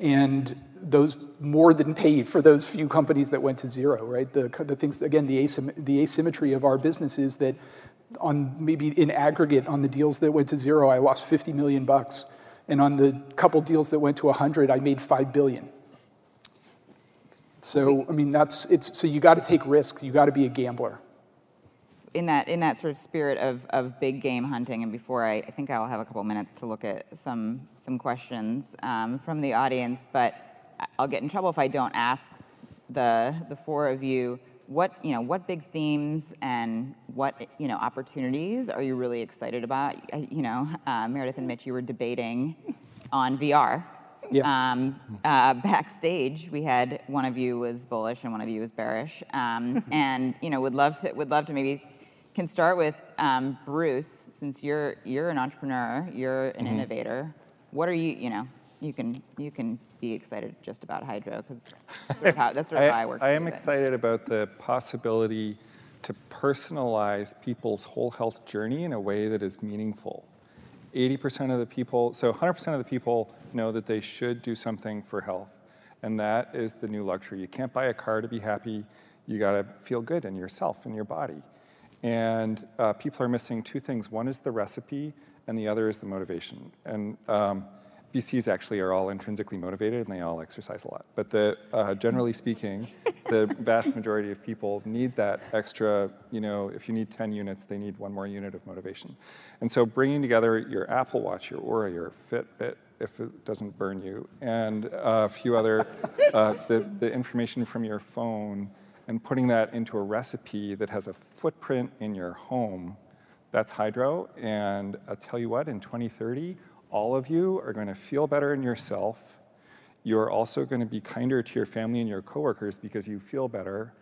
and those more than paid for those few companies that went to zero, right? The, the things, again, the, asym- the asymmetry of our business is that on maybe in aggregate on the deals that went to zero, I lost 50 million bucks. And on the couple deals that went to 100, I made 5 billion. So, I mean, that's, it's, so you got to take risks. You got to be a gambler. in that in that sort of spirit of, of big game hunting, and before I, I think I'll have a couple minutes to look at some some questions um, from the audience, but I'll get in trouble if I don't ask the the four of you what you know what big themes and what you know opportunities are you really excited about? You know, uh, Meredith and Mitch, you were debating on VR. Yeah. Um, uh, backstage, we had one of you was bullish and one of you was bearish, um, <laughs> and you know would love to would love to maybe can start with um, Bruce since you're you're an entrepreneur, you're an innovator. What are you you know you can you can be excited just about Hydrow because that's sort of <laughs> how, that's sort of how I work. I am it. excited about the possibility to personalize people's whole health journey in a way that is meaningful. 80% of the people, so 100% of the people know that they should do something for health. And that is the new luxury. You can't buy a car to be happy. You got to feel good in yourself and your body. And uh, people are missing two things. One is the recipe, and the other is the motivation. And um, VCs actually are all intrinsically motivated, and they all exercise a lot. But the, uh, generally speaking, <laughs> the vast majority of people need that extra. You know, if you need 10 units, they need one more unit of motivation. And so, bringing together your Apple Watch, your Oura, your Fitbit, if it doesn't burn you, and a few other, uh, the, the information from your phone and putting that into a recipe that has a footprint in your home, that's Hydrow. And I'll tell you what, in 2030, all of you are going to feel better in yourself. You're also going to be kinder to your family and your coworkers because you feel better.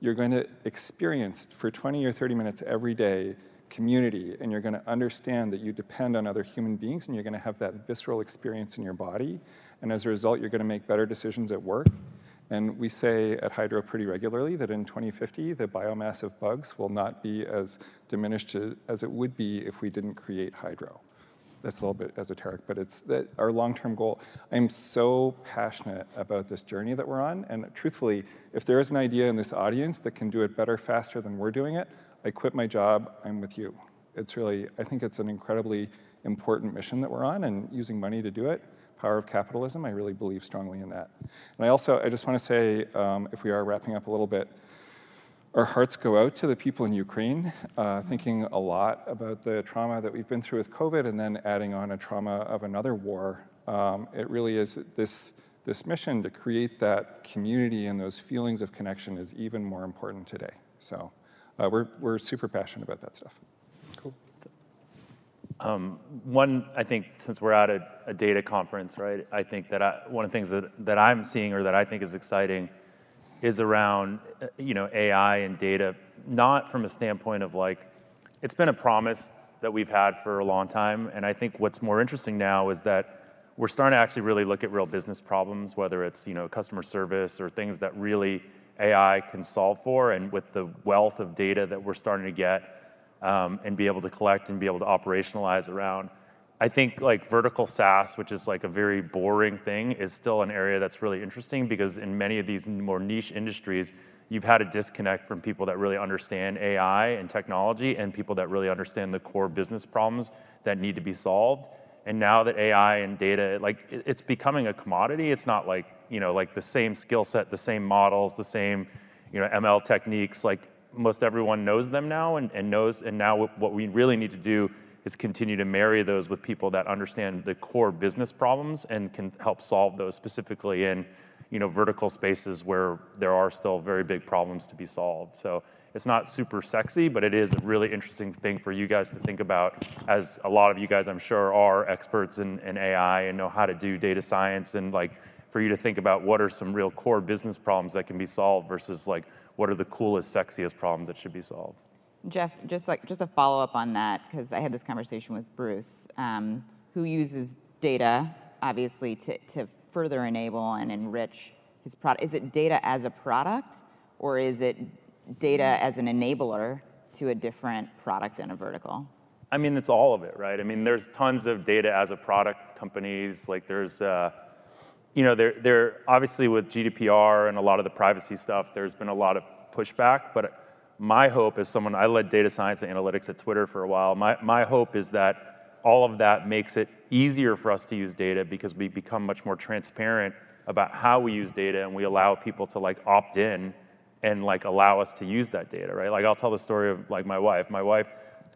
You're going to experience for 20 or 30 minutes every day community, and you're going to understand that you depend on other human beings, and you're going to have that visceral experience in your body. And as a result, you're going to make better decisions at work. And we say at Hydrow pretty regularly that in 2050, the biomass of bugs will not be as diminished as it would be if we didn't create Hydrow. That's a little bit esoteric, but it's our long-term goal. I'm so passionate about this journey that we're on, and truthfully, if there is an idea in this audience that can do it better, faster than we're doing it, I quit my job. I'm with you. It's really, I think it's an incredibly important mission that we're on, and using money to do it power of capitalism. I really believe strongly in that. And I also, I just want to say, um, if we are wrapping up a little bit, our hearts go out to the people in Ukraine, uh, thinking a lot about the trauma that we've been through with COVID and then adding on a trauma of another war. Um, it really is this, this mission to create that community and those feelings of connection is even more important today. So uh, we're, we're super passionate about that stuff. Cool. Um, one, I think, since we're at a, a, data conference, right? I think that I, one of the things that, that I'm seeing or that I think is exciting is around, uh, you know, AI and data, not from a standpoint of like, it's been a promise that we've had for a long time, and I think what's more interesting now is that we're starting to actually really look at real business problems, whether it's you know customer service or things that really AI can solve for, and with the wealth of data that we're starting to get um, and be able to collect and be able to operationalize around. I think like vertical SaaS, which is like a very boring thing, is still an area that's really interesting because in many of these more niche industries, you've had a disconnect from people that really understand AI and technology and people that really understand the core business problems that need to be solved. And now that AI and data, like it's becoming a commodity. It's not like you know like the same skill set, the same models, the same you know ML techniques. Like most everyone knows them now and, and knows, and now what we really need to do is continue to marry those with people that understand the core business problems and can help solve those specifically in you know vertical spaces where there are still very big problems to be solved so it's not super sexy but it is a really interesting thing for you guys to think about as a lot of you guys i'm sure are experts in, in ai and know how to do data science and like for you to think about what are some real core business problems that can be solved versus like what are the coolest, sexiest problems that should be solved? Jeff, just like just a follow up on that, because I had this conversation with Bruce, um, who uses data obviously to, to further enable and enrich his product. Is it data as a product, or is it data as an enabler to a different product and a vertical? I mean, it's all of it, right? I mean, there's tons of data as a product companies. Like, there's uh, you know, there, there obviously with GDPR and a lot of the privacy stuff, there's been a lot of pushback. But my hope as someone, I led data science and analytics at Twitter for a while. My, my hope is that all of that makes it easier for us to use data because we become much more transparent about how we use data and we allow people to like opt in and like allow us to use that data, right? Like I'll tell the story of like my wife. My wife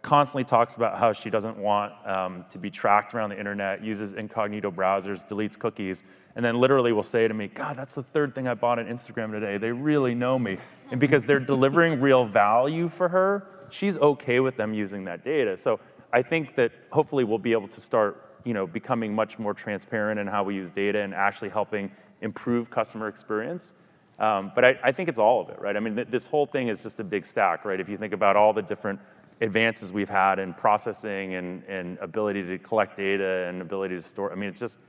constantly talks about how she doesn't want um, to be tracked around the internet, uses incognito browsers, deletes cookies, and then literally will say to me, God, that's the third thing I bought on Instagram today. They really know me. And because they're delivering real value for her, she's okay with them using that data. So I think that hopefully we'll be able to start you know, becoming much more transparent in how we use data and actually helping improve customer experience. Um, but I, I, think it's all of it, right? I mean, th- this whole thing is just a big stack, right? If you think about all the different advances we've had in processing and, and ability to collect data and ability to store. I mean, it's just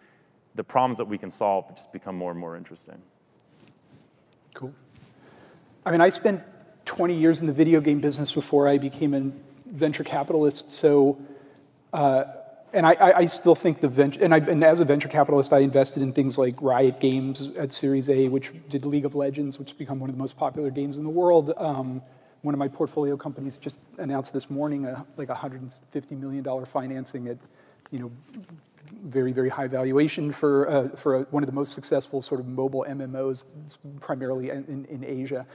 the problems that we can solve just become more and more interesting. Cool. I mean, I spent 20 years in the video game business before I became a venture capitalist. So, uh, and I, I, still think the venture, and, I, and as a venture capitalist, I invested in things like Riot Games at Series A, which did League of Legends, which has become one of the most popular games in the world. Um, one of my portfolio companies just announced this morning a, like $150 million financing at, you know, very, very high valuation for, uh, for a, one of the most successful sort of mobile MMOs, primarily in, in Asia.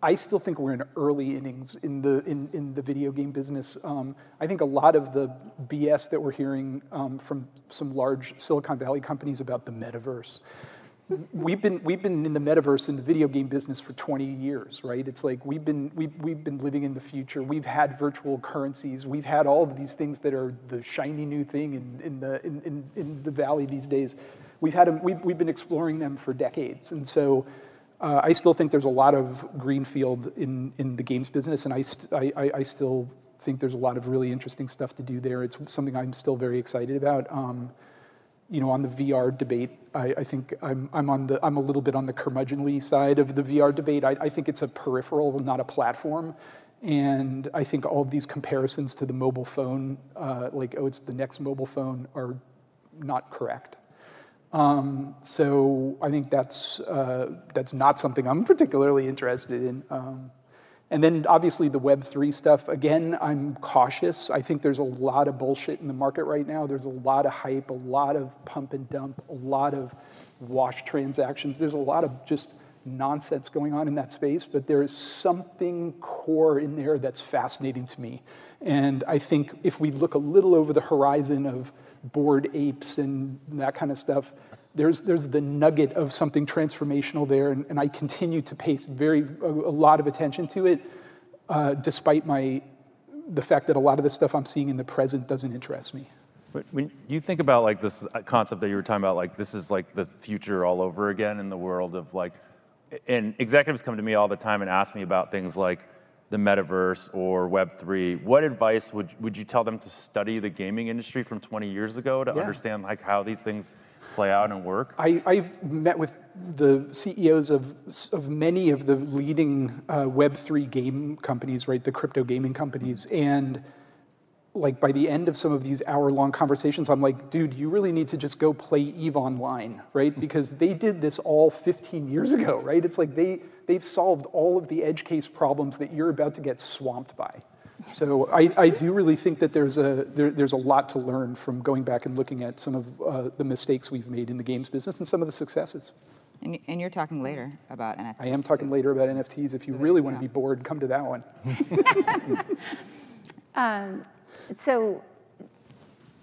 I still think we're in early innings in the, in, in the video game business. Um, I think a lot of the BS that we're hearing um, from some large Silicon Valley companies about the metaverse, we've been we've been in the metaverse in the video game business for 20 years, right? It's like we've been we've, we've been living in the future. We've had virtual currencies. We've had all of these things that are the shiny new thing in, in the in, in, in the valley these days. We've had them, we've, we've been exploring them for decades, and so. Uh, I still think there's a lot of greenfield in, in the games business, and I, st- I, I, still think there's a lot of really interesting stuff to do there. It's something I'm still very excited about. Um, you know, on the VR debate, I, I, think I'm, I'm, on the, I'm a little bit on the curmudgeonly side of the VR debate. I, I think it's a peripheral, not a platform. And I think all of these comparisons to the mobile phone, uh, like, oh, it's the next mobile phone, are not correct. Um, so I think that's, uh, that's not something I'm particularly interested in. Um, and then obviously the Web3 stuff, again, I'm cautious. I think there's a lot of bullshit in the market right now. There's a lot of hype, a lot of pump and dump, a lot of wash transactions. There's a lot of just nonsense going on in that space, but there is something core in there that's fascinating to me. And I think if we look a little over the horizon of bored apes and that kind of stuff, there's, there's the nugget of something transformational there, and, and I continue to pay very, a, a lot of attention to it, uh, despite my, the fact that a lot of the stuff I'm seeing in the present doesn't interest me. When you think about like this concept that you were talking about, like this is like the future all over again in the world of like, and executives come to me all the time and ask me about things like the metaverse or Web3. What advice would, would you tell them to study the gaming industry from 20 years ago to yeah. understand like how these things play out and work? I, have met with the CEOs of, of many of the leading uh, Web3 game companies, right, the crypto gaming companies, and like by the end of some of these hour-long conversations, I'm like, dude, you really need to just go play EVE Online, right? <laughs> Because they did this all 15 years ago, right? It's like they, they've solved all of the edge case problems that you're about to get swamped by. So I, I do really think that there's a, there, there's a lot to learn from going back and looking at some of uh, the mistakes we've made in the games business and some of the successes. And, and you're talking later about NFTs. I am talking later about NFTs. If you so really want to be bored, come to that one. <laughs> um, so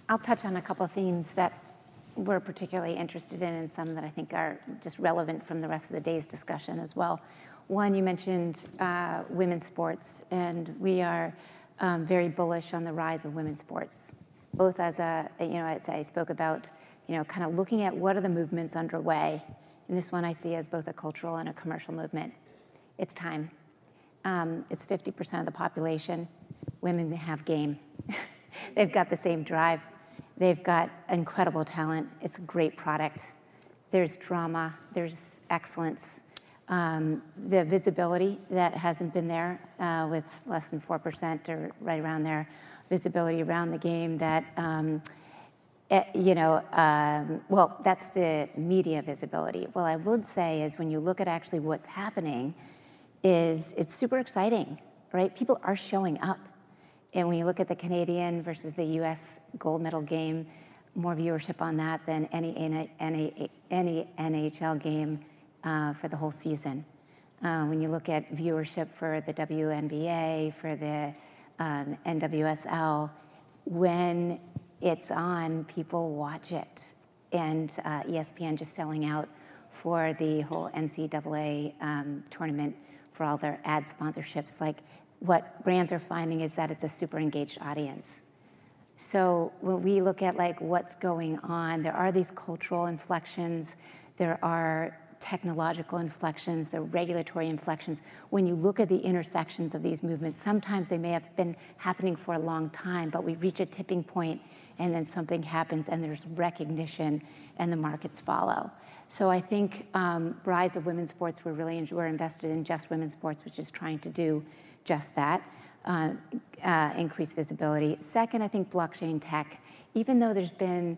I'll touch on a couple of themes that we're particularly interested in and some that I think are just relevant from the rest of the day's discussion as well. One, you mentioned uh, women's sports, and we are um, very bullish on the rise of women's sports, both as a, you know, as I spoke about, you know, kind of looking at what are the movements underway. And this one I see as both a cultural and a commercial movement. It's time. Um, it's 50% of the population. Women have game. <laughs> They've got the same drive. They've got incredible talent. It's a great product. There's drama. There's excellence. Um, the visibility that hasn't been there uh, with less than 4% or right around there, visibility around the game that, um, it, eh, you know, um, well, that's the media visibility. Well, I would say is when you look at actually what's happening, is it's super exciting, right? People are showing up. And when you look at the Canadian versus the US gold medal game, more viewership on that than any, any, any NHL game uh, for the whole season. Uh, when you look at viewership for the WNBA, for the um, NWSL, when it's on, people watch it. And uh, ESPN just selling out for the whole NCAA um, tournament for all their ad sponsorships. Like what brands are finding is that it's a super engaged audience. So when we look at like what's going on, there are these cultural inflections. There are technological inflections, the regulatory inflections, when you look at the intersections of these movements, sometimes they may have been happening for a long time, but we reach a tipping point and then something happens and there's recognition and the markets follow. So I think um, rise of women's sports, we're really we're invested in just women's sports, which is trying to do just that, uh, uh, visibility. Second, I think blockchain tech, even though there's been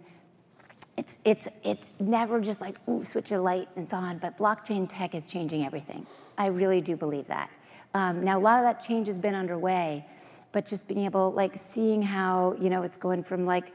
it's, it's, it's never just like, ooh, switch a light and so on, but blockchain tech is changing everything. I really do believe that. Um, now, a lot of that change has been underway, but just being able, like, seeing how, you know, it's going from like,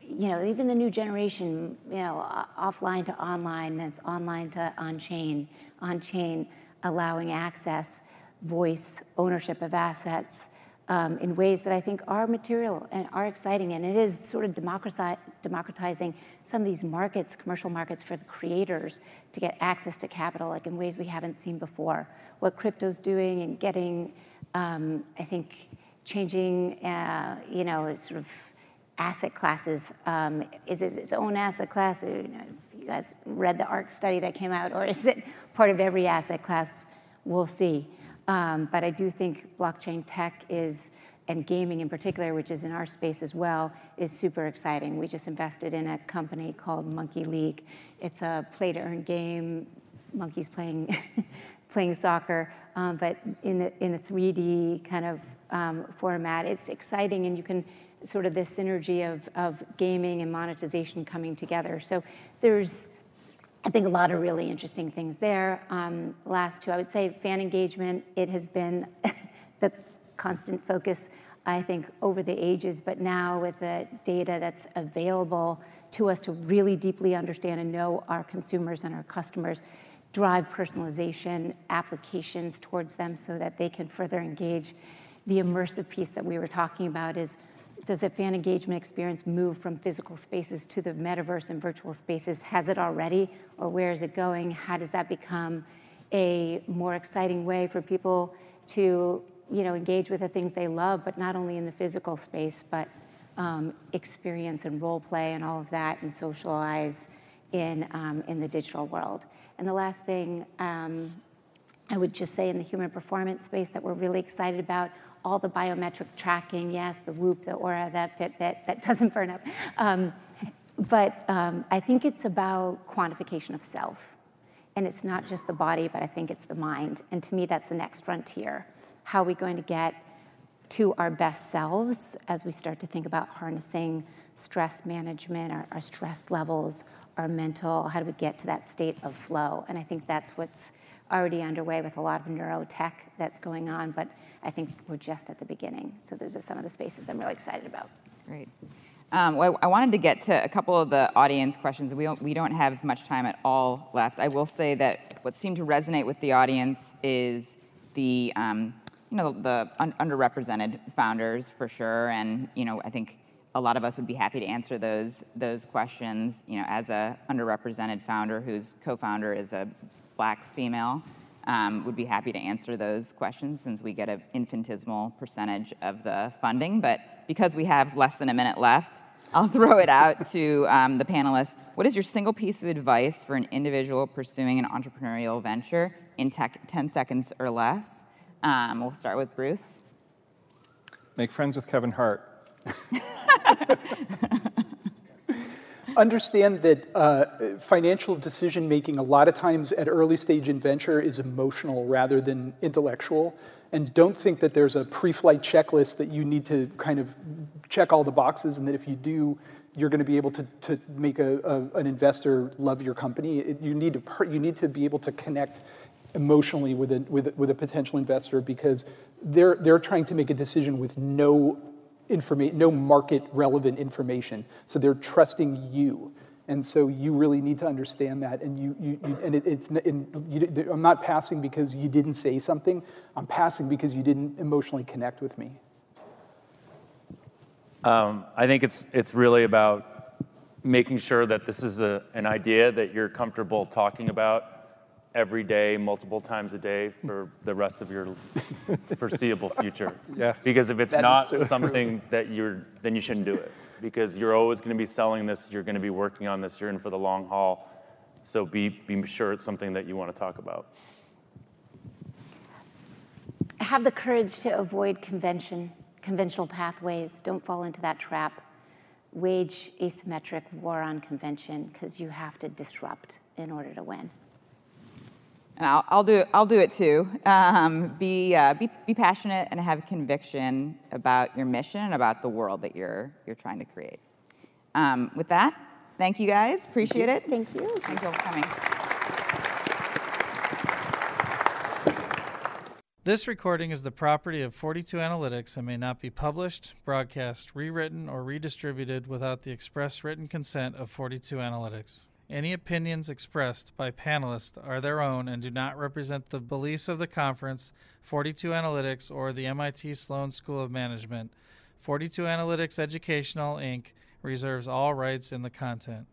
you know, even the new generation, you know, offline to online, then it's online to on chain, on chain, allowing access, voice, ownership of assets, um, in ways that I think are material and are exciting. And it is sort of democratizing some of these markets, commercial markets for the creators to get access to capital, like in ways we haven't seen before. What crypto's doing and getting, um, I think, changing, uh, you know, sort of asset classes. Um, is it its own asset class? You, know, you guys read the ARK study that came out, or is it part of every asset class? We'll see. Um, but I do think blockchain tech is, and gaming in particular, which is in our space as well, is super exciting. We just invested in a company called Monkey League. It's a play to earn game, monkeys playing, <laughs> playing soccer, um, but in a, in a 3D kind of um, format. It's exciting, and you can sort of this synergy of, of gaming and monetization coming together. So there's I think a lot of really interesting things there. Um, last two, I would say fan engagement. It has been <laughs> the constant focus, I think, over the ages, but now with the data that's available to us to really deeply understand and know our consumers and our customers, drive personalization applications towards them so that they can further engage. The immersive piece that we were talking about is does the fan engagement experience move from physical spaces to the metaverse and virtual spaces? Has it already, or where is it going? How does that become a more exciting way for people to, you know, engage with the things they love, but not only in the physical space, but um, experience and role play and all of that, and socialize in um, in the digital world. And the last thing um, I would just say in the human performance space that we're really excited about all the biometric tracking, yes, the Whoop, the Oura, that Fitbit, that doesn't burn up. Um, but um, I think it's about quantification of self. And it's not just the body, but I think it's the mind. And to me, that's the next frontier. How are we going to get to our best selves as we start to think about harnessing stress management, our, our stress levels, our mental, how do we get to that state of flow? And I think that's what's already underway with a lot of neurotech that's going on. But I think we're just at the beginning. So those are some of the spaces I'm really excited about. Great. Um, well, I wanted to get to a couple of the audience questions. We don't, we don't have much time at all left. I will say that what seemed to resonate with the audience is the, um, you know, the un- underrepresented founders for sure. And, you know, I think a lot of us would be happy to answer those, those questions, you know, as a underrepresented founder whose co-founder is a black female um, would be happy to answer those questions since we get an infinitesimal percentage of the funding. But because we have less than a minute left, I'll <laughs> throw it out to um, the panelists. What is your single piece of advice for an individual pursuing an entrepreneurial venture in tech, 10 seconds or less? Um, we'll start with Bruce. Make friends with Kevin Hart. <laughs> understand that uh, financial decision making a lot of times at early stage in venture is emotional rather than intellectual. And don't think that there's a pre-flight checklist that you need to kind of check all the boxes and that if you do you're going to be able to, to make a, a an investor love your company. It, you need to per, you need to be able to connect emotionally with a, with, with a potential investor because they're, they're trying to make a decision with no no market relevant information. So they're trusting you. And so you really need to understand that. And you, you, you and it, it's, and you, I'm not passing because you didn't say something. I'm passing because you didn't emotionally connect with me. Um, I think it's it's really about making sure that this is a, an idea that you're comfortable talking about every day, multiple times a day for the rest of your <laughs> foreseeable future. Yes. Because if it's that not so something that you're, then you shouldn't do it. Because you're always going to be selling this, you're going to be working on this, you're in for the long haul. So be, be sure it's something that you want to talk about. Have the courage to avoid convention, conventional pathways. Don't fall into that trap. wage asymmetric war on convention because you have to disrupt in order to win. And I'll, I'll do I'll do it too. Um, be, uh, be be passionate and have conviction about your mission and about the world that you're you're trying to create. Um, with that, thank you guys. Appreciate it. Thank you. Thank you all for coming. This recording is the property of 42 Analytics and may not be published, broadcast, rewritten, or redistributed without the express written consent of 42 Analytics. Any opinions expressed by panelists are their own and do not represent the beliefs of the conference, 42 Analytics, or the MIT Sloan School of Management. 42 Analytics Educational, Inc. reserves all rights in the content.